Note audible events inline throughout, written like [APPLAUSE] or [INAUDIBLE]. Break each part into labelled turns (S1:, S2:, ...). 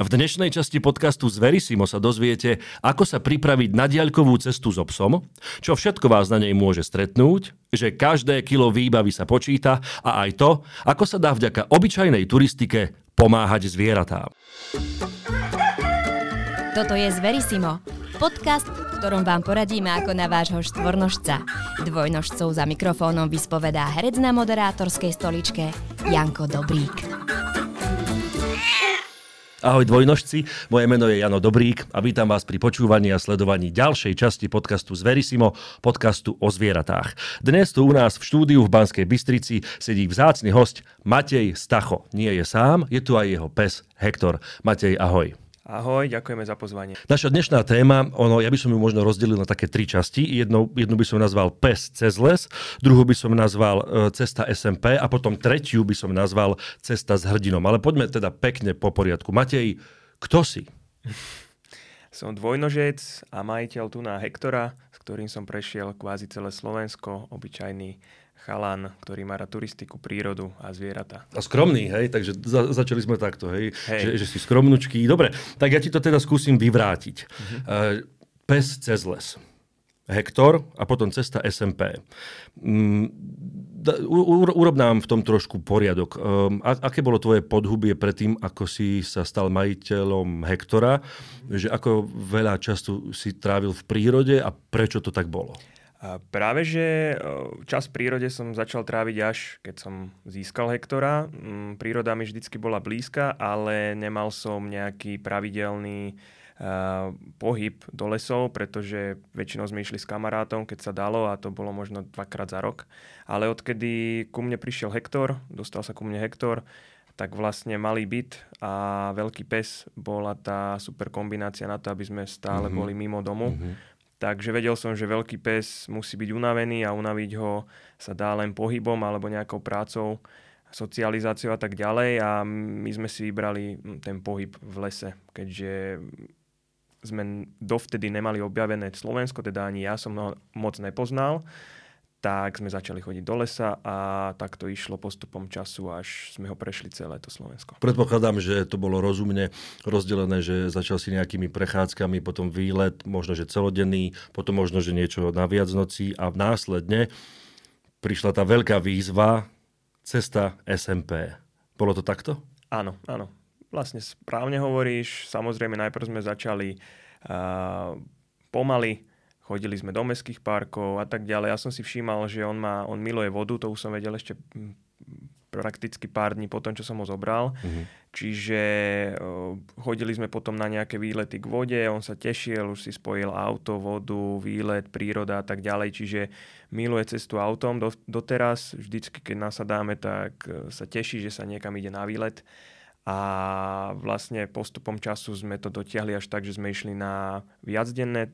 S1: V dnešnej časti podcastu z Verisimo sa dozviete, ako sa pripraviť na diaľkovú cestu so psom, čo všetko vás na nej môže stretnúť, že každé kilo výbavy sa počíta a aj to, ako sa dá vďaka obyčajnej turistike pomáhať zvieratám.
S2: Toto je Zverisimo, podcast, v ktorom vám poradíme ako na vášho štvornožca. Dvojnožcov za mikrofónom vyspovedá herec na moderátorskej stoličke Janko Dobrík.
S1: Ahoj dvojnožci, moje meno je Jano Dobrík a vítam vás pri počúvaní a sledovaní ďalšej časti podcastu z Verisimo, podcastu o zvieratách. Dnes tu u nás v štúdiu v Banskej Bystrici sedí vzácny host Matej Stacho. Nie je sám, je tu aj jeho pes Hektor. Matej, ahoj.
S3: Ahoj, ďakujeme za pozvanie.
S1: Naša dnešná téma, ono, ja by som ju možno rozdelil na také tri časti. Jednu, jednu by som nazval Pes cez les, druhú by som nazval e, Cesta SMP a potom tretiu by som nazval Cesta s hrdinom. Ale poďme teda pekne po poriadku. Matej, kto si? [LAUGHS]
S3: Som dvojnožec a majiteľ tu na Hektora, s ktorým som prešiel kvázi celé Slovensko, obyčajný chalan, ktorý má rád turistiku, prírodu a zvieratá.
S1: A skromný, hej, takže za, začali sme takto, hej, hej. Že, že si skromnučký. Dobre, tak ja ti to teda skúsim vyvrátiť. Uh-huh. Uh, pes cez les. Hektor a potom cesta SMP. Um, urob nám v tom trošku poriadok. Um, a, aké bolo tvoje podhubie predtým, ako si sa stal majiteľom Hektora? Že ako veľa času si trávil v prírode a prečo to tak bolo?
S3: A práve, že čas v prírode som začal tráviť až, keď som získal Hektora. Mm, príroda mi vždycky bola blízka, ale nemal som nejaký pravidelný uh, pohyb do lesov, pretože väčšinou sme išli s kamarátom, keď sa dalo a to bolo možno dvakrát za rok. Ale odkedy ku mne prišiel Hektor, dostal sa ku mne Hektor, tak vlastne malý byt a veľký pes bola tá super kombinácia na to, aby sme stále mm-hmm. boli mimo domu. Mm-hmm Takže vedel som, že veľký pes musí byť unavený a unaviť ho sa dá len pohybom alebo nejakou prácou, socializáciou a tak ďalej. A my sme si vybrali ten pohyb v lese, keďže sme dovtedy nemali objavené Slovensko, teda ani ja som ho moc nepoznal tak sme začali chodiť do lesa a tak to išlo postupom času, až sme ho prešli celé to Slovensko.
S1: Predpokladám, že to bolo rozumne rozdelené, že začal si nejakými prechádzkami, potom výlet, možno že celodenný, potom možno že niečo na viac nocí a následne prišla tá veľká výzva cesta SMP. Bolo to takto?
S3: Áno, áno. Vlastne správne hovoríš. Samozrejme, najprv sme začali uh, pomaly chodili sme do mestských parkov a tak ďalej. Ja som si všímal, že on, má, on miluje vodu, to už som vedel ešte hm, prakticky pár dní potom, čo som ho zobral. Mm-hmm. Čiže chodili sme potom na nejaké výlety k vode, on sa tešil, už si spojil auto, vodu, výlet, príroda a tak ďalej. Čiže miluje cestu autom do, doteraz. Vždycky, keď nasadáme, tak uh, sa teší, že sa niekam ide na výlet a vlastne postupom času sme to dotiahli až tak, že sme išli na viacdenné e,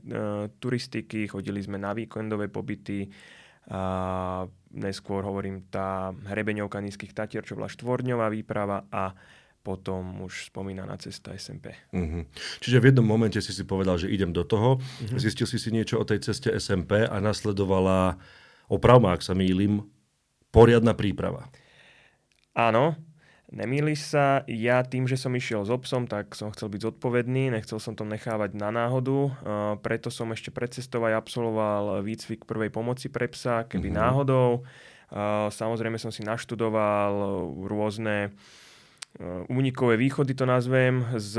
S3: turistiky, chodili sme na víkendové pobyty, a neskôr hovorím tá hrebeňovka nízkych tatier, čo bola štvorňová výprava a potom už spomínaná cesta SMP. Uh-huh.
S1: Mhm. Čiže v jednom momente si si povedal, že idem do toho, uh-huh. zistil si si niečo o tej ceste SMP a nasledovala, oprav ak sa mýlim, poriadna príprava.
S3: Áno, Nemýliš sa, ja tým, že som išiel s obsom, tak som chcel byť zodpovedný, nechcel som to nechávať na náhodu, preto som ešte pred cestou aj absolvoval výcvik prvej pomoci pre psa, keby mm-hmm. náhodou. Samozrejme som si naštudoval rôzne uh, únikové východy to nazvem, z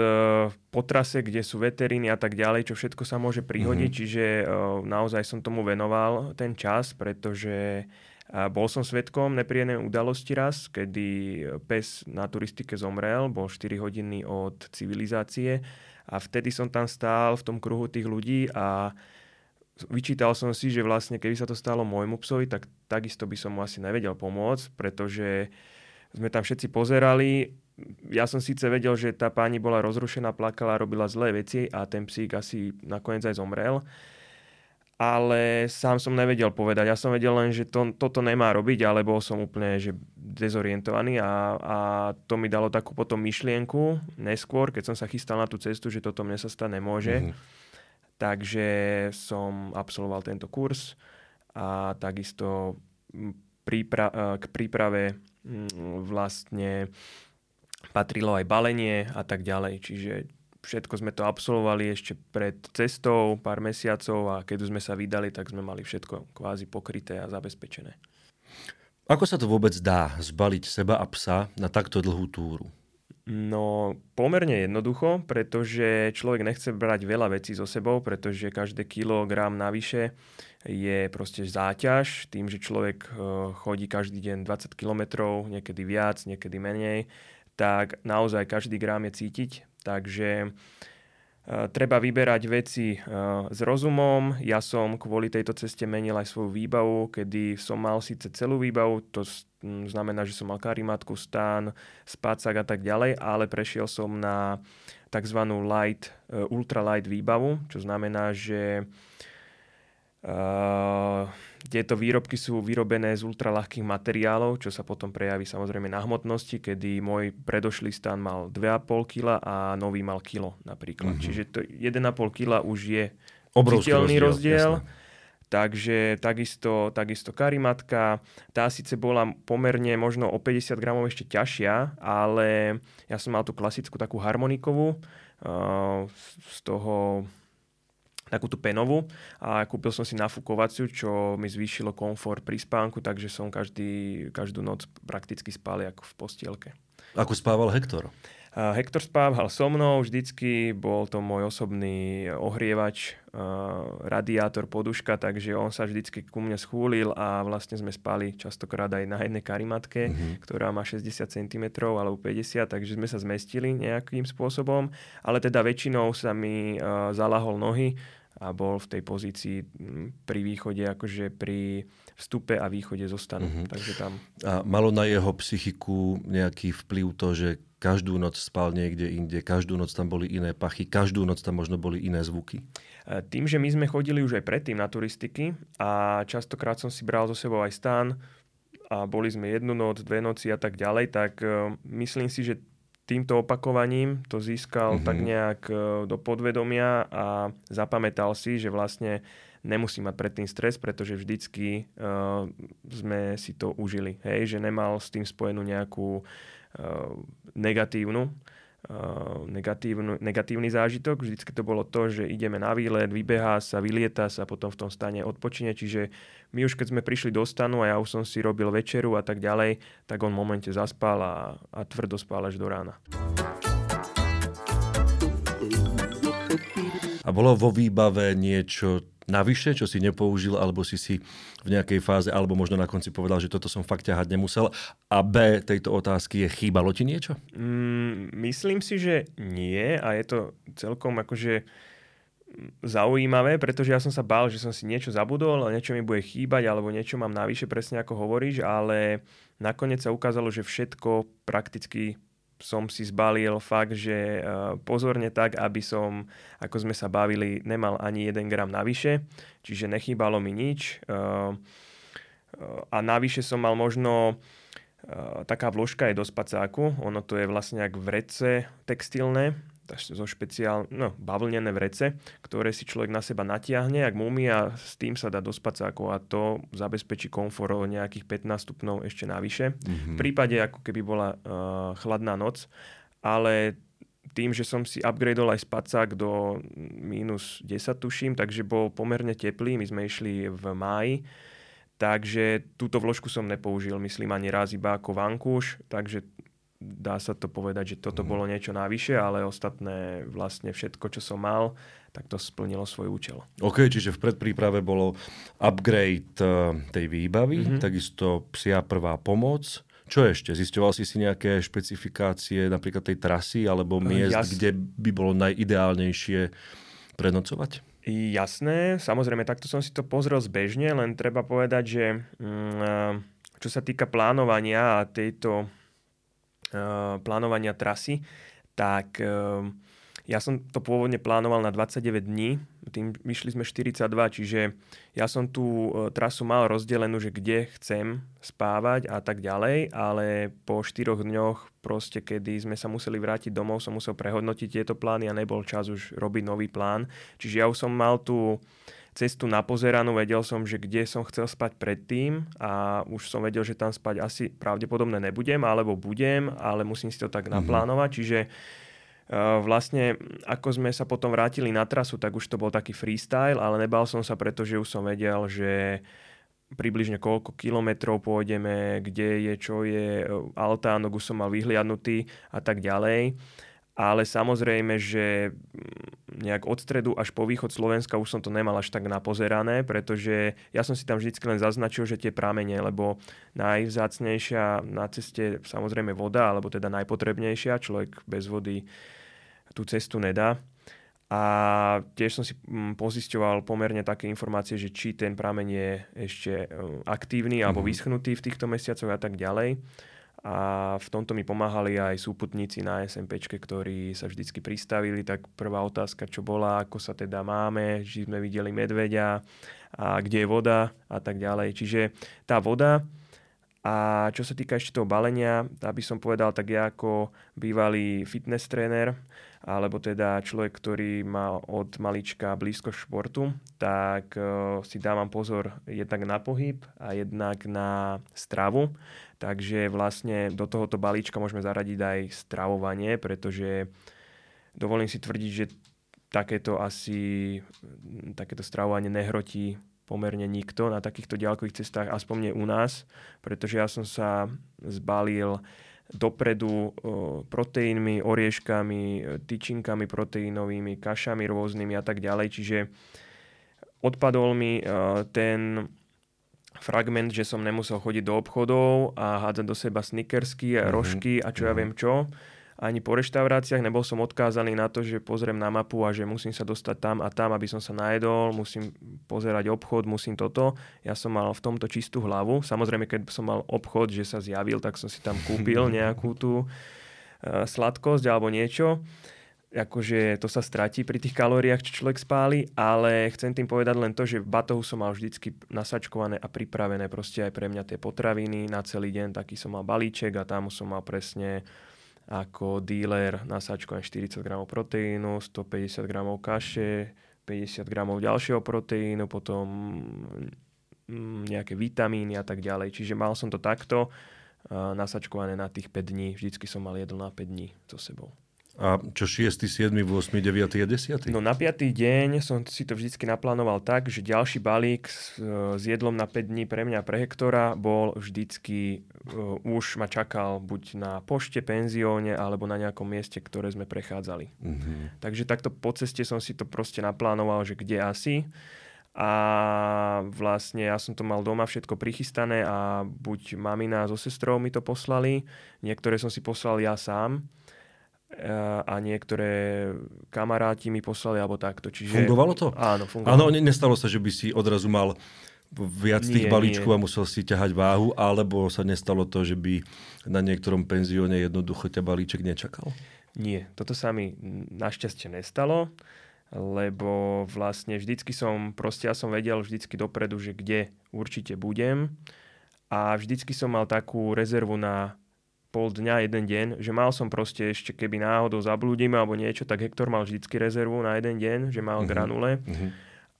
S3: potrase, kde sú veteríny a tak ďalej, čo všetko sa môže prihodiť, mm-hmm. čiže uh, naozaj som tomu venoval ten čas, pretože a bol som svetkom nepríjemnej udalosti raz, kedy pes na turistike zomrel, bol 4 hodiny od civilizácie a vtedy som tam stál v tom kruhu tých ľudí a vyčítal som si, že vlastne keby sa to stalo môjmu psovi, tak takisto by som mu asi nevedel pomôcť, pretože sme tam všetci pozerali. Ja som síce vedel, že tá pani bola rozrušená, plakala, robila zlé veci a ten psík asi nakoniec aj zomrel ale sám som nevedel povedať. Ja som vedel len, že to, toto nemá robiť, ale bol som úplne že dezorientovaný a, a to mi dalo takú potom myšlienku neskôr, keď som sa chystal na tú cestu, že toto mne sa stať nemôže. Mm-hmm. Takže som absolvoval tento kurz a takisto prípra- k príprave vlastne patrilo aj balenie a tak ďalej. Čiže všetko sme to absolvovali ešte pred cestou, pár mesiacov a keď sme sa vydali, tak sme mali všetko kvázi pokryté a zabezpečené.
S1: Ako sa to vôbec dá zbaliť seba a psa na takto dlhú túru?
S3: No, pomerne jednoducho, pretože človek nechce brať veľa vecí so sebou, pretože každé kilogram navyše je proste záťaž tým, že človek eh, chodí každý deň 20 km, niekedy viac, niekedy menej, tak naozaj každý gram je cítiť. Takže Eh, treba vyberať veci eh, s rozumom. Ja som kvôli tejto ceste menil aj svoju výbavu, kedy som mal síce celú výbavu, to znamená, že som mal karimatku, stán, spacák a tak ďalej, ale prešiel som na tzv. light, eh, ultralight výbavu, čo znamená, že tieto výrobky sú vyrobené z ultralahkých materiálov, čo sa potom prejaví samozrejme na hmotnosti, kedy môj predošlý stan mal 2,5 kg a nový mal kilo napríklad. Mm-hmm. Čiže to 1,5 kg už je
S1: Obrovský rozdiel. rozdiel
S3: Takže takisto, takisto karimatka, tá síce bola pomerne možno o 50 gramov ešte ťažšia, ale ja som mal tú klasickú takú harmonikovú, uh, z toho takú tú penovú a kúpil som si nafúkovaciu, čo mi zvýšilo komfort pri spánku, takže som každý, každú noc prakticky spal ako v postielke.
S1: Ako spával Hektor?
S3: Uh, Hektor spával so mnou vždycky, bol to môj osobný ohrievač, uh, radiátor, poduška, takže on sa vždycky ku mne schúlil a vlastne sme spali častokrát aj na jednej karimatke, mm-hmm. ktorá má 60 cm alebo 50, takže sme sa zmestili nejakým spôsobom, ale teda väčšinou sa mi uh, zalahol nohy, a bol v tej pozícii pri východe, akože pri vstupe a východe zostanu. Mm-hmm. Takže tam...
S1: A malo na jeho psychiku nejaký vplyv to, že každú noc spal niekde inde, každú noc tam boli iné pachy, každú noc tam možno boli iné zvuky?
S3: E, tým, že my sme chodili už aj predtým na turistiky a častokrát som si bral so sebou aj stan a boli sme jednu noc, dve noci a tak ďalej, tak e, myslím si, že týmto opakovaním to získal mm-hmm. tak nejak e, do podvedomia a zapamätal si, že vlastne nemusí mať predtým stres, pretože vždycky uh, sme si to užili. Hej, že nemal s tým spojenú nejakú uh, negatívnu Uh, negatívny, negatívny zážitok. Vždycky to bolo to, že ideme na výlet, vybehá sa, vylieta sa, potom v tom stane odpočine. Čiže my už keď sme prišli do stanu a ja už som si robil večeru a tak ďalej, tak on v momente zaspal a, a tvrdo spal až do rána.
S1: A bolo vo výbave niečo navyše, čo si nepoužil, alebo si si v nejakej fáze, alebo možno na konci povedal, že toto som fakt ťahať nemusel. A B tejto otázky je, chýbalo ti niečo?
S3: Mm, myslím si, že nie a je to celkom akože zaujímavé, pretože ja som sa bál, že som si niečo zabudol niečo mi bude chýbať alebo niečo mám navyše, presne ako hovoríš, ale nakoniec sa ukázalo, že všetko prakticky som si zbalil fakt, že eh, pozorne tak, aby som, ako sme sa bavili, nemal ani 1 gram navyše, čiže nechýbalo mi nič. Eh, eh, a navyše som mal možno taká vložka je do spacáku, ono to je vlastne ako vrece textilné, zo špeciál, no, bavlnené vrece, ktoré si človek na seba natiahne, ak mumí a s tým sa dá do spacákov a to zabezpečí komfort o nejakých 15 stupňov ešte navyše. Mm-hmm. V prípade, ako keby bola uh, chladná noc, ale tým, že som si upgradeol aj spacák do minus 10 tuším, takže bol pomerne teplý, my sme išli v máji, takže túto vložku som nepoužil, myslím ani raz iba ako vankúš, takže dá sa to povedať, že toto mm. bolo niečo navyše, ale ostatné vlastne všetko, čo som mal, tak to splnilo svoj účel.
S1: OK, čiže v predpríprave bolo upgrade uh, tej výbavy, mm-hmm. takisto psia prvá pomoc. Čo ešte? Zisťoval si si nejaké špecifikácie napríklad tej trasy alebo miest, Jas... kde by bolo najideálnejšie prenocovať?
S3: Jasné, samozrejme, takto som si to pozrel zbežne, len treba povedať, že mm, čo sa týka plánovania a tejto Eh, plánovania trasy, tak eh, ja som to pôvodne plánoval na 29 dní, tým vyšli sme 42, čiže ja som tú eh, trasu mal rozdelenú, že kde chcem spávať a tak ďalej, ale po 4 dňoch proste, kedy sme sa museli vrátiť domov, som musel prehodnotiť tieto plány a nebol čas už robiť nový plán. Čiže ja už som mal tú cestu napozeranú, vedel som, že kde som chcel spať predtým a už som vedel, že tam spať asi pravdepodobne nebudem, alebo budem, ale musím si to tak mm-hmm. naplánovať. Čiže uh, vlastne ako sme sa potom vrátili na trasu, tak už to bol taký freestyle, ale nebal som sa, pretože už som vedel, že približne koľko kilometrov pôjdeme, kde je, čo je, altánok už som mal vyhliadnutý a tak ďalej ale samozrejme, že mm, nejak od stredu až po východ Slovenska už som to nemal až tak napozerané, pretože ja som si tam vždy len zaznačil, že tie pramene, lebo najvzácnejšia na ceste samozrejme voda, alebo teda najpotrebnejšia, človek bez vody tú cestu nedá. A tiež som si mm, pozisťoval pomerne také informácie, že či ten prameň je ešte e, aktívny alebo mhm. vyschnutý v týchto mesiacoch a tak ďalej a v tomto mi pomáhali aj súputníci na SMP, ktorí sa vždycky pristavili, tak prvá otázka, čo bola, ako sa teda máme, či sme videli medveďa a kde je voda a tak ďalej. Čiže tá voda a čo sa týka ešte toho balenia, aby som povedal, tak ja ako bývalý fitness tréner, alebo teda človek, ktorý má od malička blízko športu, tak uh, si dávam pozor jednak na pohyb a jednak na stravu. Takže vlastne do tohoto balíčka môžeme zaradiť aj stravovanie, pretože dovolím si tvrdiť, že takéto asi takéto stravovanie nehrotí pomerne nikto na takýchto ďalkových cestách, aspoň nie u nás, pretože ja som sa zbalil dopredu proteínmi, orieškami, tyčinkami proteínovými, kašami rôznymi a tak ďalej. Čiže odpadol mi ten fragment, že som nemusel chodiť do obchodov a hádzať do seba snickersky a mhm. rožky a čo ja mhm. viem čo ani po reštauráciách, nebol som odkázaný na to, že pozriem na mapu a že musím sa dostať tam a tam, aby som sa najedol, musím pozerať obchod, musím toto. Ja som mal v tomto čistú hlavu. Samozrejme, keď som mal obchod, že sa zjavil, tak som si tam kúpil [LAUGHS] nejakú tú uh, sladkosť alebo niečo akože to sa stratí pri tých kalóriách, čo človek spáli, ale chcem tým povedať len to, že v batohu som mal vždycky nasačkované a pripravené proste aj pre mňa tie potraviny na celý deň, taký som mal balíček a tam som mal presne ako dealer nasáčkované 40 g proteínu, 150 g kaše, 50 g ďalšieho proteínu, potom mm, nejaké vitamíny a tak ďalej. Čiže mal som to takto nasačkované na tých 5 dní. Vždycky som mal jedlo na 5 dní so sebou.
S1: A čo 6., 7., 8., 9. a 10.?
S3: No na 5. deň som si to vždycky naplánoval tak, že ďalší balík s, s jedlom na 5 dní pre mňa, pre Hektora, bol vždycky, uh, už ma čakal buď na pošte, penzióne, alebo na nejakom mieste, ktoré sme prechádzali. Mm-hmm. Takže takto po ceste som si to proste naplánoval, že kde asi. A vlastne ja som to mal doma všetko prichystané a buď mamina so sestrou mi to poslali, niektoré som si poslal ja sám a niektoré kamaráti mi poslali alebo takto. Čiže...
S1: Fungovalo to?
S3: Áno, fungovalo.
S1: Áno, nestalo sa, že by si odrazu mal viac nie, tých balíčkov nie. a musel si ťahať váhu, alebo sa nestalo to, že by na niektorom penzióne jednoducho ťa balíček nečakal?
S3: Nie, toto sa mi našťastie nestalo, lebo vlastne vždycky som, proste ja som vedel vždycky dopredu, že kde určite budem a vždycky som mal takú rezervu na pol dňa, jeden deň, že mal som proste ešte, keby náhodou zablúdime alebo niečo, tak Hektor mal vždycky rezervu na jeden deň, že mal mm-hmm. granule. Mm-hmm.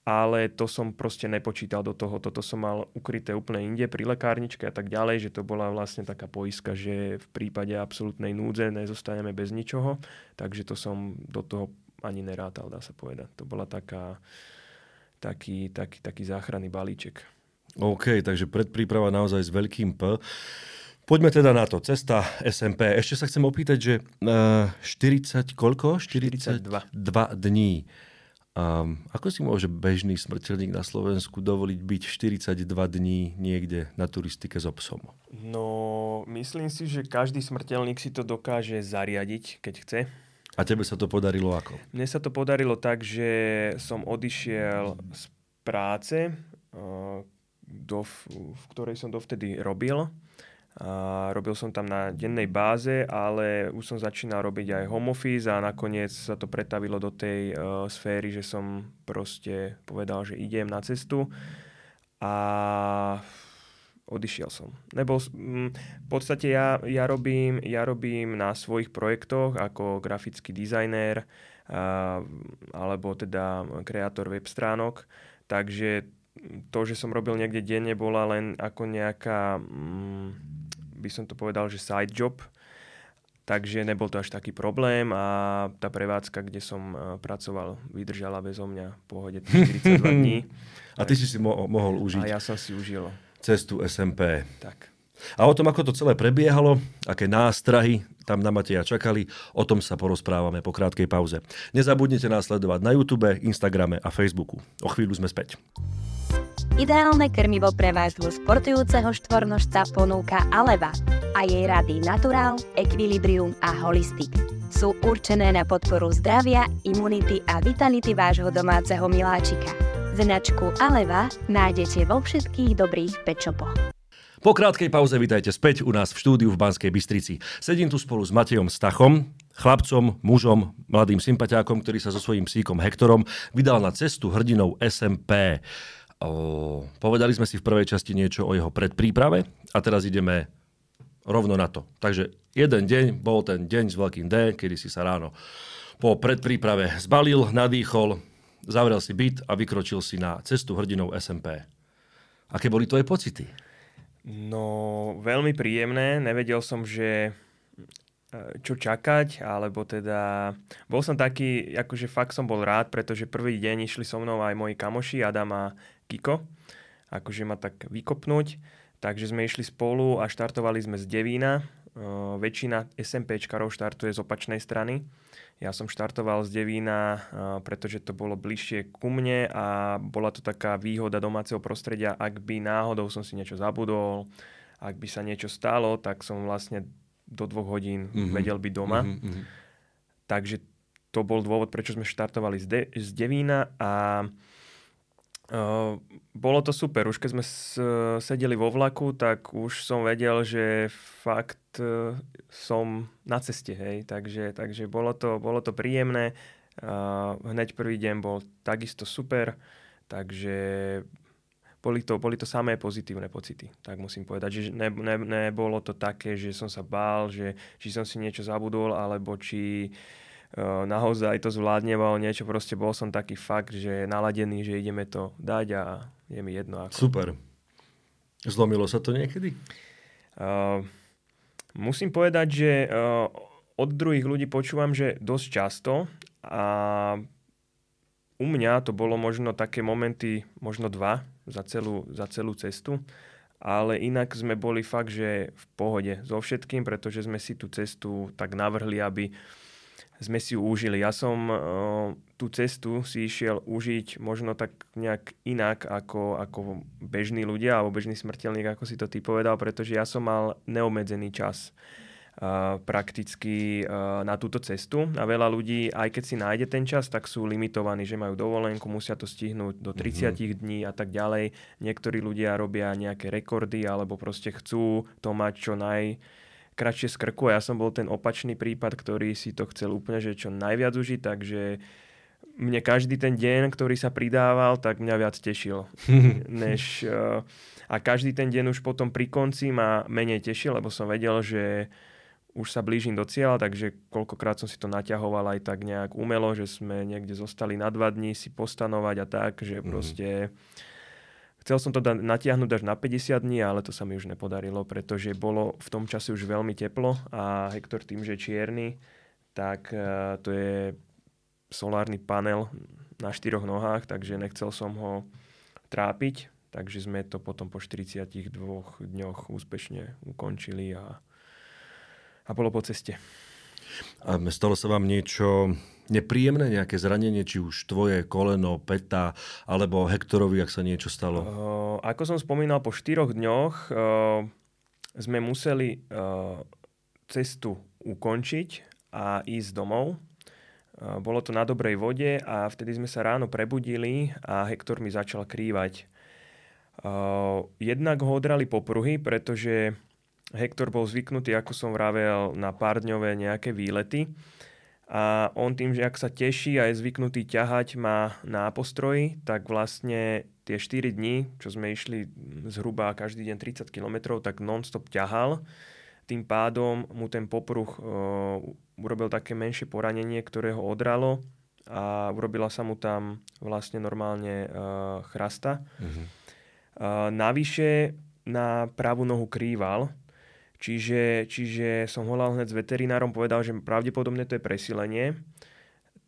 S3: Ale to som proste nepočítal do toho. Toto som mal ukryté úplne inde pri lekárničke a tak ďalej, že to bola vlastne taká poiska, že v prípade absolútnej núdze nezostaneme bez ničoho. Takže to som do toho ani nerátal, dá sa povedať. To bola taká, taký, taký, taký záchranný balíček.
S1: OK, takže predpríprava naozaj s veľkým P. Poďme teda na to. Cesta SMP. Ešte sa chcem opýtať, že uh, eh, 40, koľko?
S3: 42.
S1: 2 dní. Um, ako si môže bežný smrteľník na Slovensku dovoliť byť 42 dní niekde na turistike s obsom?
S3: No, myslím si, že každý smrteľník si to dokáže zariadiť, keď chce.
S1: A tebe sa to podarilo ako?
S3: Mne sa to podarilo tak, že som odišiel z práce, uh, do, v ktorej som dovtedy robil a robil som tam na dennej báze, ale už som začínal robiť aj home office a nakoniec sa to pretavilo do tej uh, sféry, že som proste povedal, že idem na cestu a odišiel som. Nebo m, v podstate ja, ja, robím, ja robím na svojich projektoch ako grafický dizajner uh, alebo teda kreator web stránok takže to, že som robil niekde denne, bola len ako nejaká, mm, by som to povedal, že side job, takže nebol to až taký problém a tá prevádzka, kde som uh, pracoval, vydržala bezo mňa v pohode 42 [LAUGHS] dní.
S1: A ty si si mo- mohol užiť.
S3: A ja som si užil.
S1: Cestu SMP.
S3: Tak.
S1: A o tom, ako to celé prebiehalo, aké nástrahy tam na Mateja čakali, o tom sa porozprávame po krátkej pauze. Nezabudnite nás sledovať na YouTube, Instagrame a Facebooku. O chvíľu sme späť.
S2: Ideálne krmivo pre vášho športujúceho štvornožca ponúka Aleva a jej rady Natural, Equilibrium a Holistic. Sú určené na podporu zdravia, imunity a vitality vášho domáceho miláčika. Značku Aleva nájdete vo všetkých dobrých pečopoch.
S1: Po krátkej pauze vitajte späť u nás v štúdiu v Banskej Bystrici. Sedím tu spolu s Matejom Stachom, chlapcom, mužom, mladým sympatiákom, ktorý sa so svojím psíkom Hektorom vydal na cestu hrdinou SMP. O, povedali sme si v prvej časti niečo o jeho predpríprave a teraz ideme rovno na to. Takže jeden deň bol ten deň s veľkým D, kedy si sa ráno po predpríprave zbalil, nadýchol, zavrel si byt a vykročil si na cestu hrdinou SMP. Aké boli tvoje pocity?
S3: No, veľmi príjemné. Nevedel som, že e, čo čakať, alebo teda bol som taký, akože fakt som bol rád, pretože prvý deň išli so mnou aj moji kamoši Adam a Kiko, akože ma tak vykopnúť, takže sme išli spolu a štartovali sme z Devína. Uh, väčšina SMPčkarov štartuje z opačnej strany. Ja som štartoval z Devína, pretože to bolo bližšie ku mne a bola to taká výhoda domáceho prostredia, ak by náhodou som si niečo zabudol, ak by sa niečo stalo, tak som vlastne do dvoch hodín mm-hmm. vedel byť doma. Mm-hmm. Takže to bol dôvod, prečo sme štartovali z, De- z Devína a Uh, bolo to super. Už keď sme s, sedeli vo vlaku, tak už som vedel, že fakt uh, som na ceste. Hej. Takže, takže bolo, to, bolo to príjemné. Hneď prvý deň bol takisto super. Takže boli to, boli to samé pozitívne pocity, tak musím povedať. Že ne, ne, nebolo to také, že som sa bál, že či som si niečo zabudol, alebo či uh, naozaj to zvládnem alebo niečo, proste bol som taký fakt, že naladený, že ideme to dať a je mi jedno. Ako.
S1: Super. Zlomilo sa to niekedy?
S3: Uh, musím povedať, že uh, od druhých ľudí počúvam, že dosť často a u mňa to bolo možno také momenty, možno dva za celú, za celú cestu, ale inak sme boli fakt, že v pohode so všetkým, pretože sme si tú cestu tak navrhli, aby uh, sme si ju užili. Ja som uh, tú cestu si išiel užiť možno tak nejak inak ako, ako bežní ľudia alebo bežný smrteľník, ako si to ty povedal, pretože ja som mal neobmedzený čas uh, prakticky uh, na túto cestu a veľa ľudí, aj keď si nájde ten čas, tak sú limitovaní, že majú dovolenku, musia to stihnúť do 30 mm-hmm. dní a tak ďalej. Niektorí ľudia robia nejaké rekordy alebo proste chcú to mať čo naj kratšie z krku a ja som bol ten opačný prípad, ktorý si to chcel úplne že čo najviac užiť, takže mne každý ten deň, ktorý sa pridával, tak mňa viac tešil. [LAUGHS] než, uh, a každý ten deň už potom pri konci ma menej tešil, lebo som vedel, že už sa blížim do cieľa, takže koľkokrát som si to naťahoval aj tak nejak umelo, že sme niekde zostali na dva dní si postanovať a tak, že mm. proste Chcel som to da- natiahnuť až na 50 dní, ale to sa mi už nepodarilo, pretože bolo v tom čase už veľmi teplo a Hektor tým, že je čierny, tak uh, to je solárny panel na štyroch nohách, takže nechcel som ho trápiť, takže sme to potom po 42 dňoch úspešne ukončili a, a bolo po ceste.
S1: A stalo sa vám niečo nepríjemné, nejaké zranenie, či už tvoje koleno, peta, alebo Hektorovi, ak sa niečo stalo? Uh,
S3: ako som spomínal, po štyroch dňoch uh, sme museli uh, cestu ukončiť a ísť domov. Uh, bolo to na dobrej vode a vtedy sme sa ráno prebudili a Hektor mi začal krývať. Uh, jednak ho odrali popruhy, pretože Hektor bol zvyknutý, ako som vravel, na pár dňové nejaké výlety a on tým, že ak sa teší a je zvyknutý ťahať ma na postroji, tak vlastne tie 4 dní, čo sme išli zhruba každý deň 30 km, tak non-stop ťahal. Tým pádom mu ten popruh uh, urobil také menšie poranenie, ktoré ho odralo a urobila sa mu tam vlastne normálne uh, chrasta. Uh-huh. Uh, navyše na pravú nohu krýval, čiže, čiže som volal hneď s veterinárom, povedal, že pravdepodobne to je presilenie.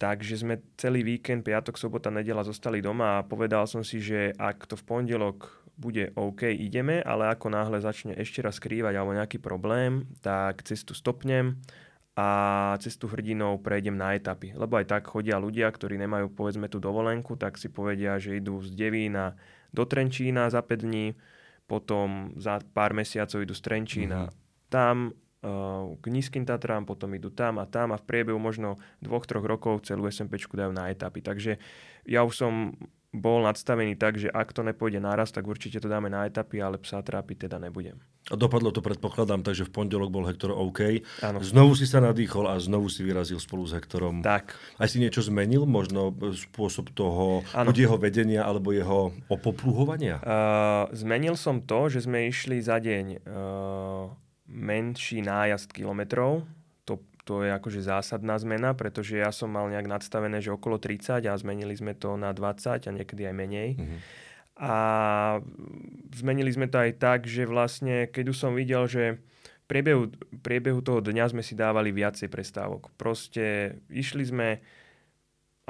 S3: Takže sme celý víkend, piatok, sobota, nedela zostali doma a povedal som si, že ak to v pondelok bude OK, ideme, ale ako náhle začne ešte raz skrývať alebo nejaký problém, tak cestu stopnem a cestu hrdinov prejdem na etapy. Lebo aj tak chodia ľudia, ktorí nemajú povedzme tú dovolenku, tak si povedia, že idú z Devína do Trenčína za 5 dní, potom za pár mesiacov idú z Trenčína mm-hmm. Tam, k nízkym Tatrám, potom idú tam a tam a v priebehu možno dvoch, troch rokov celú SMP dajú na etapy. Takže ja už som bol nadstavený tak, že ak to nepôjde naraz, tak určite to dáme na etapy, ale psa trápiť teda nebudem.
S1: A dopadlo to predpokladám, takže v pondelok bol Hektor OK. Áno. Znovu si sa nadýchol a znovu si vyrazil spolu s Hektorom.
S3: Tak.
S1: Aj si niečo zmenil? Možno spôsob toho, buď jeho vedenia alebo jeho opopluhovania?
S3: Uh, zmenil som to, že sme išli za deň uh, menší nájazd kilometrov. To, to je akože zásadná zmena, pretože ja som mal nejak nadstavené, že okolo 30 a zmenili sme to na 20 a niekedy aj menej. Mm-hmm. A zmenili sme to aj tak, že vlastne, keď už som videl, že v priebehu, priebehu toho dňa sme si dávali viacej prestávok. Proste išli sme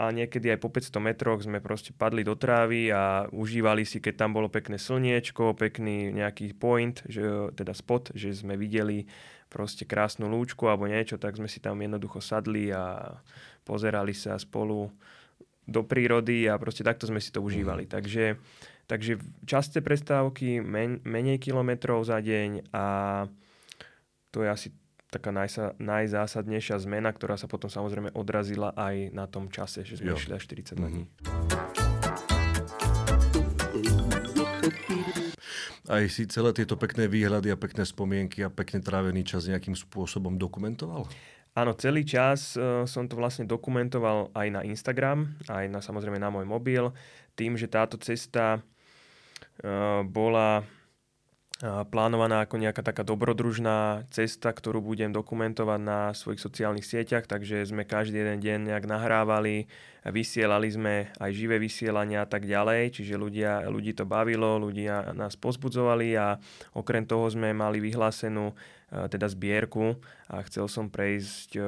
S3: a niekedy aj po 500 metroch sme proste padli do trávy a užívali si, keď tam bolo pekné slniečko, pekný nejaký point, že, teda spot, že sme videli proste krásnu lúčku alebo niečo, tak sme si tam jednoducho sadli a pozerali sa spolu do prírody a proste takto sme si to užívali. Mm. Takže, takže časté prestávky, men, menej kilometrov za deň a to je asi taká najsa, najzásadnejšia zmena, ktorá sa potom samozrejme odrazila aj na tom čase, že sme jo. išli až 42 mm-hmm. dní.
S1: Aj si celé tieto pekné výhľady a pekné spomienky a pekne trávený čas nejakým spôsobom dokumentoval?
S3: Áno, celý čas uh, som to vlastne dokumentoval aj na Instagram, aj na, samozrejme na môj mobil, tým, že táto cesta uh, bola plánovaná ako nejaká taká dobrodružná cesta, ktorú budem dokumentovať na svojich sociálnych sieťach, takže sme každý jeden deň nejak nahrávali, vysielali sme aj živé vysielania a tak ďalej, čiže ľudia, ľudí to bavilo, ľudia nás pozbudzovali a okrem toho sme mali vyhlásenú teda zbierku a chcel som prejsť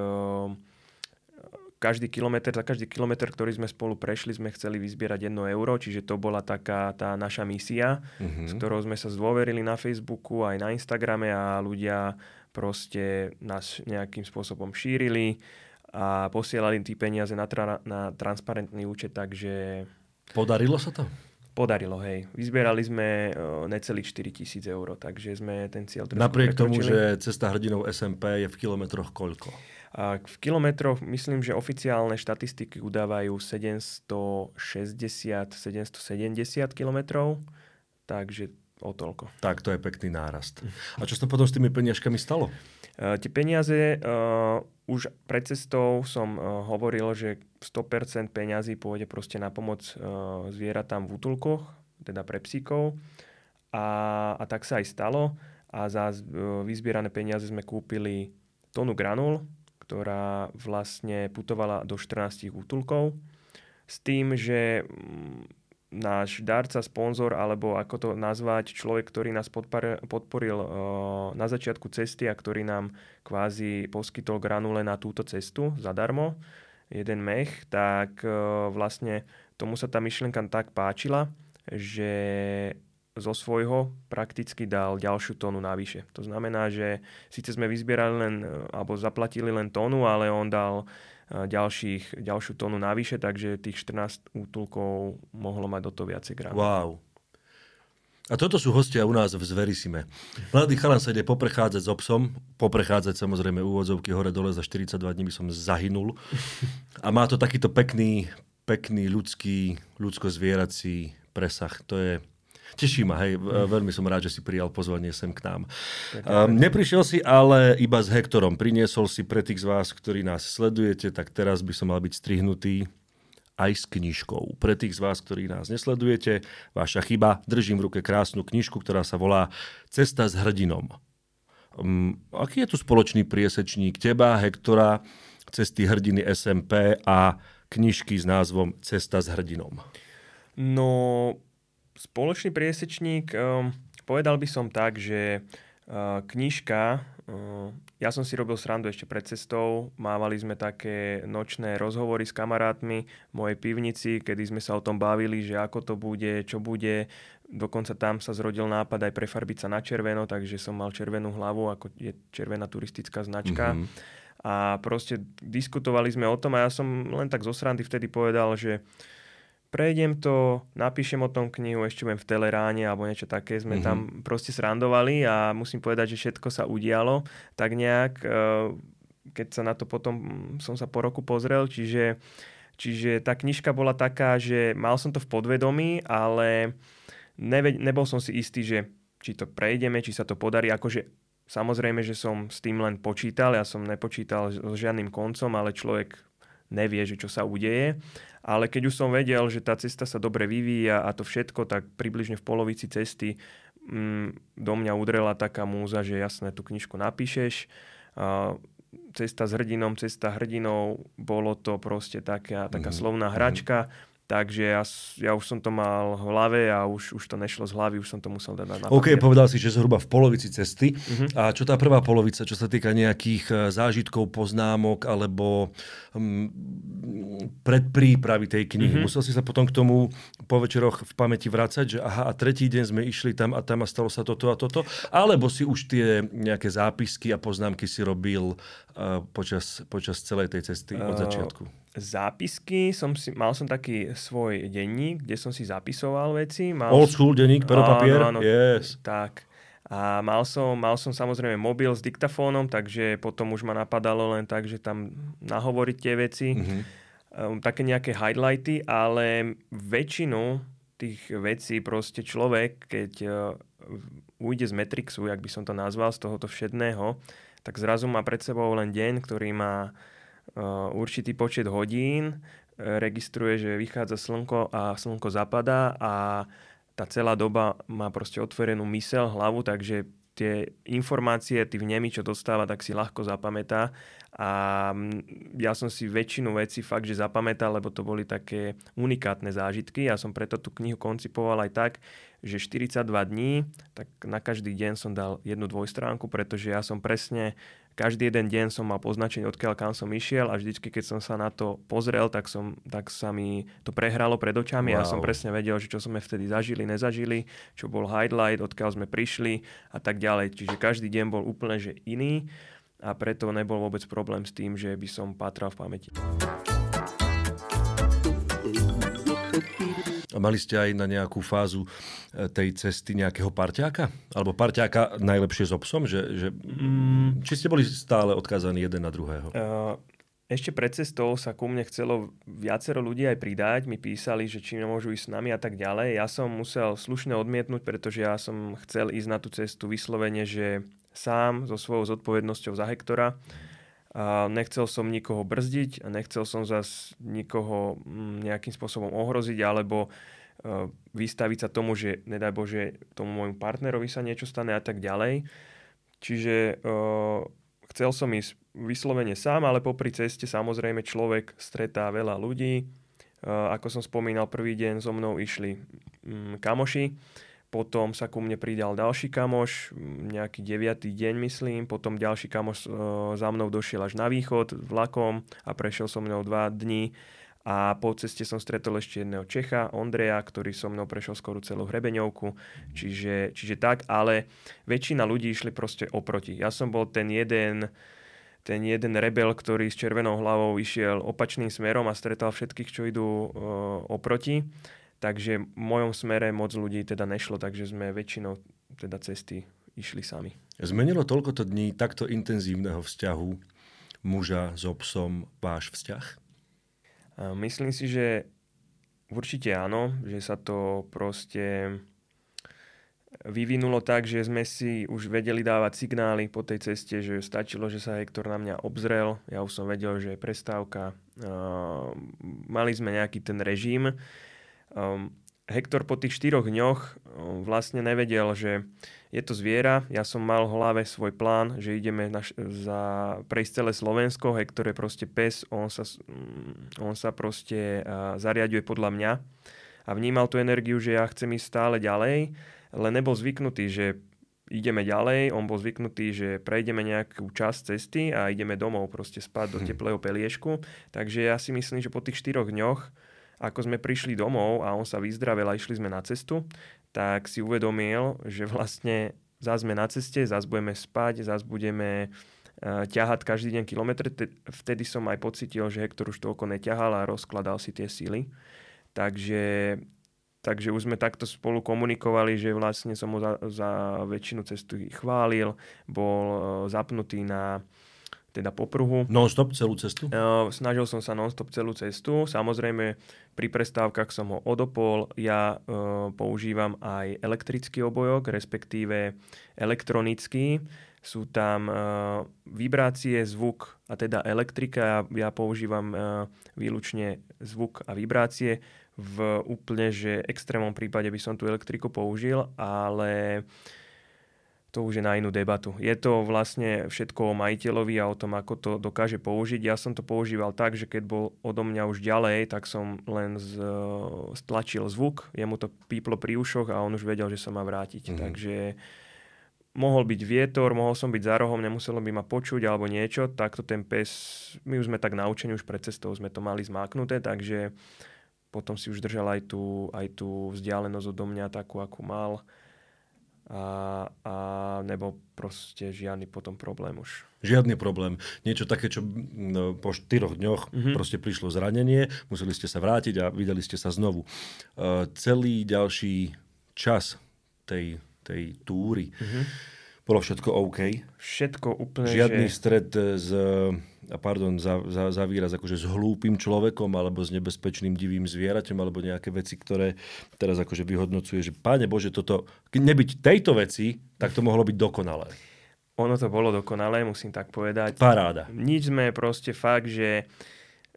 S3: každý kilometr, za každý kilometr, ktorý sme spolu prešli, sme chceli vyzbierať 1 euro, čiže to bola taká tá naša misia, mm-hmm. s ktorou sme sa zdôverili na Facebooku aj na Instagrame a ľudia proste nás nejakým spôsobom šírili a posielali tí peniaze na, tra- na transparentný účet, takže...
S1: Podarilo sa to?
S3: Podarilo, hej. Vyzbierali sme uh, necelých 4 tisíc eur, takže sme ten cieľ
S1: Napriek tomu, že cesta hrdinov SMP je v kilometroch koľko?
S3: A v kilometroch myslím, že oficiálne štatistiky udávajú 760-770 kilometrov, takže o toľko.
S1: Tak, to je pekný nárast. A čo sa potom s tými peniažkami stalo?
S3: Uh, tie peniaze, uh, už pred cestou som uh, hovoril, že 100% peňazí pôjde proste na pomoc zvieratám v útulkoch, teda pre psíkov. A, a tak sa aj stalo. A za vyzbierané peniaze sme kúpili tonu granul, ktorá vlastne putovala do 14 útulkov s tým, že mm, náš darca, sponzor, alebo ako to nazvať, človek, ktorý nás podporil, uh, na začiatku cesty a ktorý nám kvázi poskytol granule na túto cestu zadarmo, jeden mech, tak uh, vlastne tomu sa tá myšlienka tak páčila, že zo svojho prakticky dal ďalšiu tónu navyše. To znamená, že síce sme vyzbierali len, alebo zaplatili len tónu, ale on dal ďalších, ďalšiu tónu navyše, takže tých 14 útulkov mohlo mať do toho viacej grám.
S1: Wow. A toto sú hostia u nás v Zverisime. Mladý chalan sa ide poprechádzať s obsom, poprechádzať samozrejme úvodzovky hore-dole, za 42 dní by som zahynul. A má to takýto pekný, pekný ľudský, ľudsko-zvierací presah. To je, Teší ma, hej, veľmi som rád, že si prijal pozvanie sem k nám. Um, neprišiel si ale iba s Hektorom, priniesol si pre tých z vás, ktorí nás sledujete, tak teraz by som mal byť strihnutý aj s knižkou. Pre tých z vás, ktorí nás nesledujete, vaša chyba, držím v ruke krásnu knižku, ktorá sa volá Cesta s hrdinom. Um, aký je tu spoločný priesečník teba, Hektora, cesty hrdiny SMP a knižky s názvom Cesta s hrdinom?
S3: No, spoločný priesečník, um, povedal by som tak, že uh, knižka, uh, ja som si robil srandu ešte pred cestou, mávali sme také nočné rozhovory s kamarátmi v mojej pivnici, kedy sme sa o tom bavili, že ako to bude, čo bude. Dokonca tam sa zrodil nápad aj prefarbiť sa na červeno, takže som mal červenú hlavu, ako je červená turistická značka. Mm-hmm a proste diskutovali sme o tom a ja som len tak zo srandy vtedy povedal, že prejdem to, napíšem o tom knihu, ešte budem v Teleráne alebo niečo také. Sme mm-hmm. tam proste srandovali a musím povedať, že všetko sa udialo tak nejak, e, keď sa na to potom som sa po roku pozrel, čiže, čiže tá knižka bola taká, že mal som to v podvedomí, ale neve, nebol som si istý, že či to prejdeme, či sa to podarí. Akože Samozrejme, že som s tým len počítal, ja som nepočítal s žiadnym koncom, ale človek nevie, že čo sa udeje. Ale keď už som vedel, že tá cesta sa dobre vyvíja a to všetko, tak približne v polovici cesty mm, do mňa udrela taká múza, že jasné, tú knižku napíšeš. A cesta s hrdinom, cesta hrdinou, bolo to proste taká, taká mm-hmm. slovná hračka. Mm-hmm Takže ja, ja už som to mal v hlave a už, už to nešlo z hlavy, už som to musel dať na
S1: OK, povedal si, že zhruba v polovici cesty. Uh-huh. A čo tá prvá polovica, čo sa týka nejakých e, zážitkov, poznámok alebo um, predprípravy tej knihy. Uh-huh. Musel si sa potom k tomu po večeroch v pamäti vrácať, že aha, a tretí deň sme išli tam a tam a stalo sa toto a toto. Alebo si už tie nejaké zápisky a poznámky si robil uh, počas, počas celej tej cesty od začiatku? Uh
S3: zápisky, som si, mal som taký svoj denník, kde som si zapisoval veci. Mal
S1: Old school denník, pero papier? Áno, áno, yes.
S3: Tak. A mal som, mal som samozrejme mobil s diktafónom, takže potom už ma napadalo len tak, že tam nahovoriť tie veci. Mm-hmm. Um, také nejaké highlighty, ale väčšinu tých vecí proste človek, keď uh, ujde z Matrixu, jak by som to nazval, z tohoto všedného, tak zrazu má pred sebou len deň, ktorý má určitý počet hodín, e, registruje, že vychádza slnko a slnko zapadá a tá celá doba má proste otvorenú mysel, hlavu, takže tie informácie, tí vnemy, čo dostáva, tak si ľahko zapamätá. A ja som si väčšinu vecí fakt, že zapamätal, lebo to boli také unikátne zážitky. Ja som preto tú knihu koncipoval aj tak, že 42 dní, tak na každý deň som dal jednu dvojstránku, pretože ja som presne každý jeden deň som mal poznačenie, odkiaľ kam som išiel a vždycky, keď som sa na to pozrel, tak, som, tak sa mi to prehralo pred očami wow. a ja som presne vedel, že čo sme vtedy zažili, nezažili, čo bol highlight, odkiaľ sme prišli a tak ďalej. Čiže každý deň bol úplne že iný a preto nebol vôbec problém s tým, že by som patral v pamäti.
S1: Mali ste aj na nejakú fázu e, tej cesty nejakého parťáka? Alebo parťáka najlepšie s obsom? Že, že, mm, či ste boli stále odkázaní jeden na druhého? Uh,
S3: ešte pred cestou sa ku mne chcelo viacero ľudí aj pridať. Mi písali, že či nemôžu ísť s nami a tak ďalej. Ja som musel slušne odmietnúť, pretože ja som chcel ísť na tú cestu vyslovene, že sám so svojou zodpovednosťou za Hektora. A nechcel som nikoho brzdiť a nechcel som zas nikoho mm, nejakým spôsobom ohroziť alebo e, vystaviť sa tomu, že nedaj Bože tomu môjmu partnerovi sa niečo stane a tak ďalej. Čiže uh, chcel som ísť vyslovene sám, ale popri ceste samozrejme človek stretá veľa ľudí. Uh, ako som spomínal, prvý deň so mnou išli um, kamoši, potom sa ku mne pridal ďalší kamoš, nejaký 9. deň myslím, potom ďalší kamoš e, za mnou došiel až na východ vlakom a prešiel so mnou dva dní a po ceste som stretol ešte jedného Čecha, Ondreja, ktorý so mnou prešiel skoro celú hrebeňovku, čiže, čiže tak, ale väčšina ľudí išli proste oproti. Ja som bol ten jeden ten jeden rebel, ktorý s červenou hlavou išiel opačným smerom a stretal všetkých, čo idú uh, oproti. Takže v mojom smere moc ľudí teda nešlo, takže sme väčšinou teda cesty išli sami.
S1: Zmenilo toľkoto dní takto intenzívneho vzťahu muža s obsom váš vzťah?
S3: Myslím si, že určite áno, že sa to proste vyvinulo tak, že sme si už vedeli dávať signály po tej ceste, že stačilo, že sa Hektor na mňa obzrel, ja už som vedel, že je prestávka. Mali sme nejaký ten režim, Um, Hektor po tých štyroch dňoch vlastne nevedel, že je to zviera. Ja som mal v hlave svoj plán, že ideme na, za, prejsť celé Slovensko. Hektor je proste pes, on sa, mm, on sa proste zariaduje podľa mňa a vnímal tú energiu, že ja chcem ísť stále ďalej, len nebol zvyknutý, že ideme ďalej, on bol zvyknutý, že prejdeme nejakú časť cesty a ideme domov proste spať do hm. teplého peliešku. Takže ja si myslím, že po tých štyroch dňoch, ako sme prišli domov a on sa vyzdravel a išli sme na cestu, tak si uvedomil, že vlastne zás sme na ceste, zás budeme spať, zás budeme uh, ťahať každý deň kilometr. Vtedy som aj pocitil, že Hektor už toľko neťahal a rozkladal si tie síly. Takže, takže už sme takto spolu komunikovali, že vlastne som ho za, za väčšinu cestu chválil, bol uh, zapnutý na teda popruhu.
S1: Non-stop celú cestu?
S3: Uh, snažil som sa non-stop celú cestu. Samozrejme, pri prestávkach som ho odopol. Ja uh, používam aj elektrický obojok, respektíve elektronický. Sú tam uh, vibrácie, zvuk a teda elektrika. Ja, ja používam uh, výlučne zvuk a vibrácie. V úplne, že extrémnom prípade by som tú elektriku použil, ale uh, to už je na inú debatu. Je to vlastne všetko o majiteľovi a o tom, ako to dokáže použiť. Ja som to používal tak, že keď bol odo mňa už ďalej, tak som len z, stlačil zvuk, jemu to píplo pri ušoch a on už vedel, že sa má vrátiť. Mm-hmm. Takže mohol byť vietor, mohol som byť za rohom, nemuselo by ma počuť alebo niečo, takto ten pes, my už sme tak naučení, už pred cestou sme to mali zmáknuté, takže potom si už držal aj tú, aj tú vzdialenosť odo mňa takú, akú mal a, a nebo proste žiadny potom problém už.
S1: Žiadny problém. Niečo také, čo no, po štyroch dňoch mm-hmm. proste prišlo zranenie, museli ste sa vrátiť a videli ste sa znovu. Uh, celý ďalší čas tej, tej túry mm-hmm. Bolo všetko OK?
S3: Všetko úplne,
S1: Žiadny
S3: že...
S1: stred s pardon za, za, za výraz, akože s hlúpým človekom alebo s nebezpečným divým zvieraťom alebo nejaké veci, ktoré teraz akože vyhodnocuje, že páne Bože, toto, nebyť tejto veci, tak to mohlo byť dokonalé.
S3: Ono to bolo dokonalé, musím tak povedať.
S1: Paráda.
S3: Nič sme proste fakt, že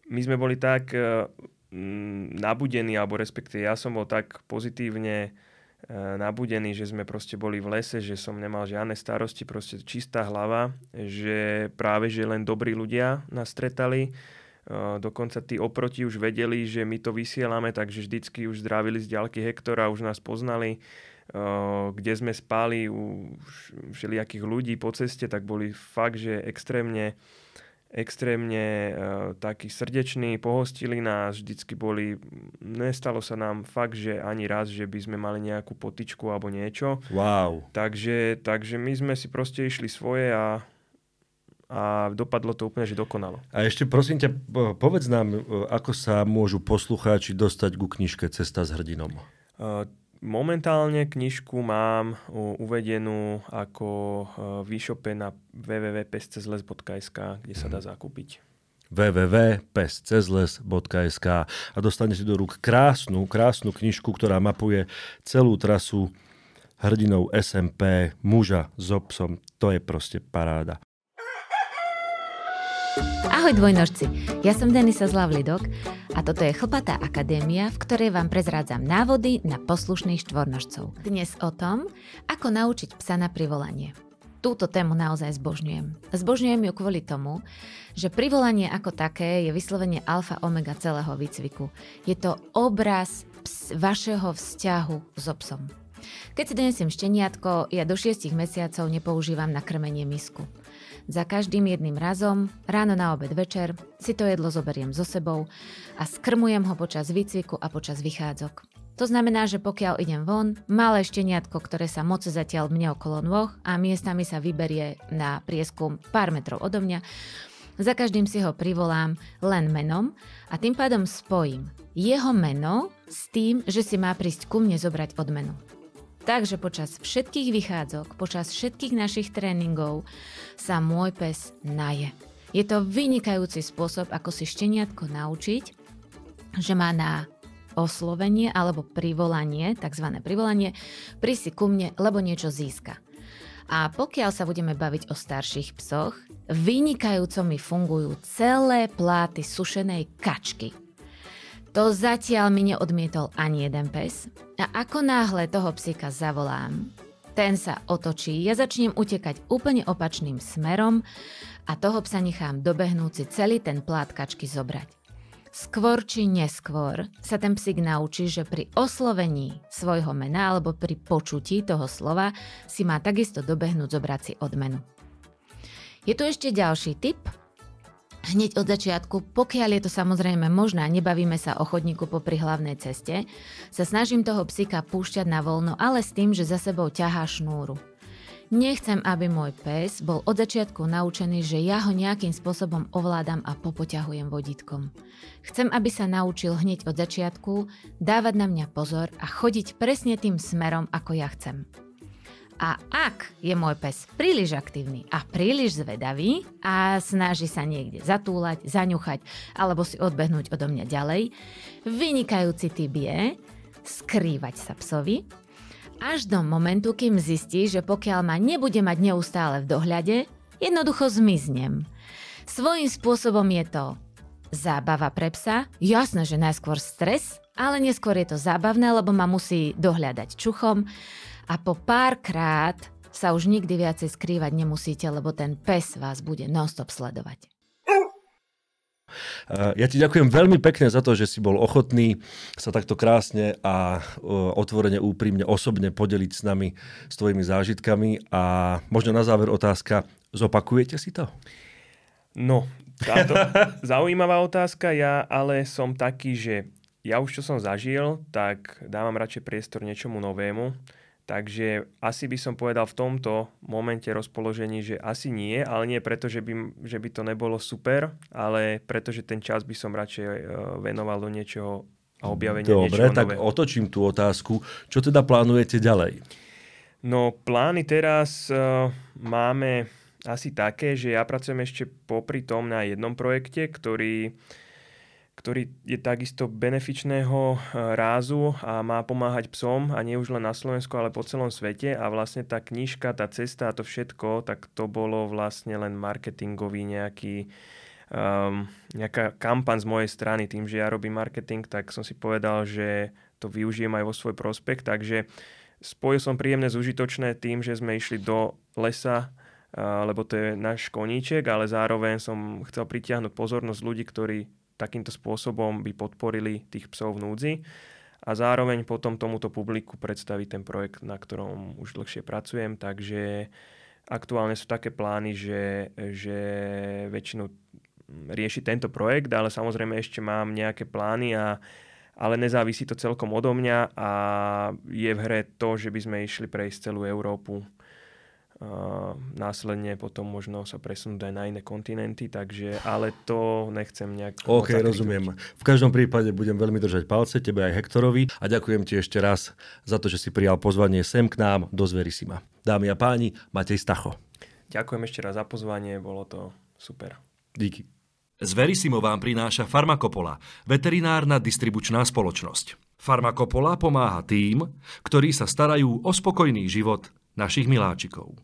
S3: my sme boli tak uh, nabudení, alebo respektíve ja som bol tak pozitívne E, nabudení, že sme proste boli v lese, že som nemal žiadne starosti, proste čistá hlava, že práve, že len dobrí ľudia nás stretali. E, dokonca tí oproti už vedeli, že my to vysielame, takže vždycky už zdravili z ďalky Hektora, už nás poznali. E, kde sme spali u všelijakých ľudí po ceste, tak boli fakt, že extrémne extrémne uh, takí srdeční, pohostili nás, vždycky boli, nestalo sa nám fakt, že ani raz, že by sme mali nejakú potičku alebo niečo.
S1: Wow.
S3: Takže, takže my sme si proste išli svoje a, a dopadlo to úplne, že dokonalo.
S1: A ešte prosím ťa, povedz nám, e, ako sa môžu poslucháči dostať ku knižke Cesta s hrdinom. Uh,
S3: Momentálne knižku mám uvedenú ako e, v e-shope na www.pescezles.sk, kde sa dá mhm. zakúpiť
S1: www.pescezles.sk a dostanete do rúk krásnu, krásnu knižku, ktorá mapuje celú trasu hrdinou SMP, muža s obsom. To je proste paráda.
S4: Ahoj dvojnožci, ja som Denisa Zlavlidok a toto je Chlpatá akadémia, v ktorej vám prezrádzam návody na poslušných štvornožcov. Dnes o tom, ako naučiť psa na privolanie. Túto tému naozaj zbožňujem. Zbožňujem ju kvôli tomu, že privolanie ako také je vyslovene alfa omega celého výcviku. Je to obraz ps- vašeho vzťahu s obsom. Keď si donesiem šteniatko, ja do 6 mesiacov nepoužívam na krmenie misku. Za každým jedným razom, ráno na obed večer, si to jedlo zoberiem so sebou a skrmujem ho počas výcviku a počas vychádzok. To znamená, že pokiaľ idem von, malé šteniatko, ktoré sa moc zatiaľ mne okolo nôh a miestami sa vyberie na prieskum pár metrov odo mňa, za každým si ho privolám len menom a tým pádom spojím jeho meno s tým, že si má prísť ku mne zobrať odmenu. Takže počas všetkých vychádzok, počas všetkých našich tréningov sa môj pes naje. Je to vynikajúci spôsob, ako si šteniatko naučiť, že má na oslovenie alebo privolanie, tzv. privolanie, prísi ku mne, lebo niečo získa. A pokiaľ sa budeme baviť o starších psoch, vynikajúco mi fungujú celé pláty sušenej kačky. To zatiaľ mi neodmietol ani jeden pes a ako náhle toho psíka zavolám, ten sa otočí, ja začnem utekať úplne opačným smerom a toho psa nechám dobehnúť si celý ten plátkačky zobrať. Skôr či neskôr sa ten psík naučí, že pri oslovení svojho mena alebo pri počutí toho slova si má takisto dobehnúť zobrať si odmenu. Je tu ešte ďalší tip. Hneď od začiatku, pokiaľ je to samozrejme možné, nebavíme sa o chodníku po hlavnej ceste, sa snažím toho psíka púšťať na voľno, ale s tým, že za sebou ťahá šnúru. Nechcem, aby môj pes bol od začiatku naučený, že ja ho nejakým spôsobom ovládam a popoťahujem vodítkom. Chcem, aby sa naučil hneď od začiatku dávať na mňa pozor a chodiť presne tým smerom, ako ja chcem. A ak je môj pes príliš aktívny a príliš zvedavý a snaží sa niekde zatúlať, zaňuchať alebo si odbehnúť odo mňa ďalej, vynikajúci typ je skrývať sa psovi až do momentu, kým zistí, že pokiaľ ma nebude mať neustále v dohľade, jednoducho zmiznem. Svojím spôsobom je to zábava pre psa, jasné, že najskôr stres, ale neskôr je to zábavné, lebo ma musí dohľadať čuchom a po párkrát sa už nikdy viacej skrývať nemusíte, lebo ten pes vás bude nonstop sledovať.
S1: Ja ti ďakujem veľmi pekne za to, že si bol ochotný sa takto krásne a otvorene, úprimne, osobne podeliť s nami s tvojimi zážitkami. A možno na záver otázka, zopakujete si to?
S3: No, táto [LAUGHS] zaujímavá otázka. Ja ale som taký, že ja už čo som zažil, tak dávam radšej priestor niečomu novému. Takže asi by som povedal v tomto momente rozpoložení, že asi nie, ale nie preto, že by, že by to nebolo super, ale preto, že ten čas by som radšej e, venoval do niečoho a objavenia
S1: Dobre,
S3: niečoho
S1: tak
S3: nového.
S1: otočím tú otázku. Čo teda plánujete ďalej?
S3: No plány teraz uh, máme asi také, že ja pracujem ešte popri tom na jednom projekte, ktorý uh, ktorý je takisto benefičného e, rázu a má pomáhať psom a nie už len na Slovensku, ale po celom svete a vlastne tá knižka, tá cesta a to všetko, tak to bolo vlastne len marketingový nejaký um, nejaká kampaň z mojej strany. Tým, že ja robím marketing, tak som si povedal, že to využijem aj vo svoj prospekt, takže spojil som príjemné z užitočné tým, že sme išli do lesa, lebo to je náš koníček, ale zároveň som chcel pritiahnuť pozornosť ľudí, ktorí takýmto spôsobom by podporili tých psov v núdzi a zároveň potom tomuto publiku predstaviť ten projekt, na ktorom už dlhšie pracujem. Takže aktuálne sú také plány, že, že väčšinu rieši tento projekt, ale samozrejme ešte mám nejaké plány a ale nezávisí to celkom odo mňa a je v hre to, že by sme išli prejsť celú Európu následne potom možno sa presunúť aj na iné kontinenty, takže, ale to nechcem nejak...
S1: OK, rozumiem. V každom prípade budem veľmi držať palce, tebe aj Hektorovi a ďakujem ti ešte raz za to, že si prijal pozvanie sem k nám do Zverisima. Dámy a páni, Matej Stacho.
S3: Ďakujem ešte raz za pozvanie, bolo to super.
S1: Díky. Zverisimo vám prináša Farmakopola, veterinárna distribučná spoločnosť. Farmakopola pomáha tým, ktorí sa starajú o spokojný život našich miláčikov.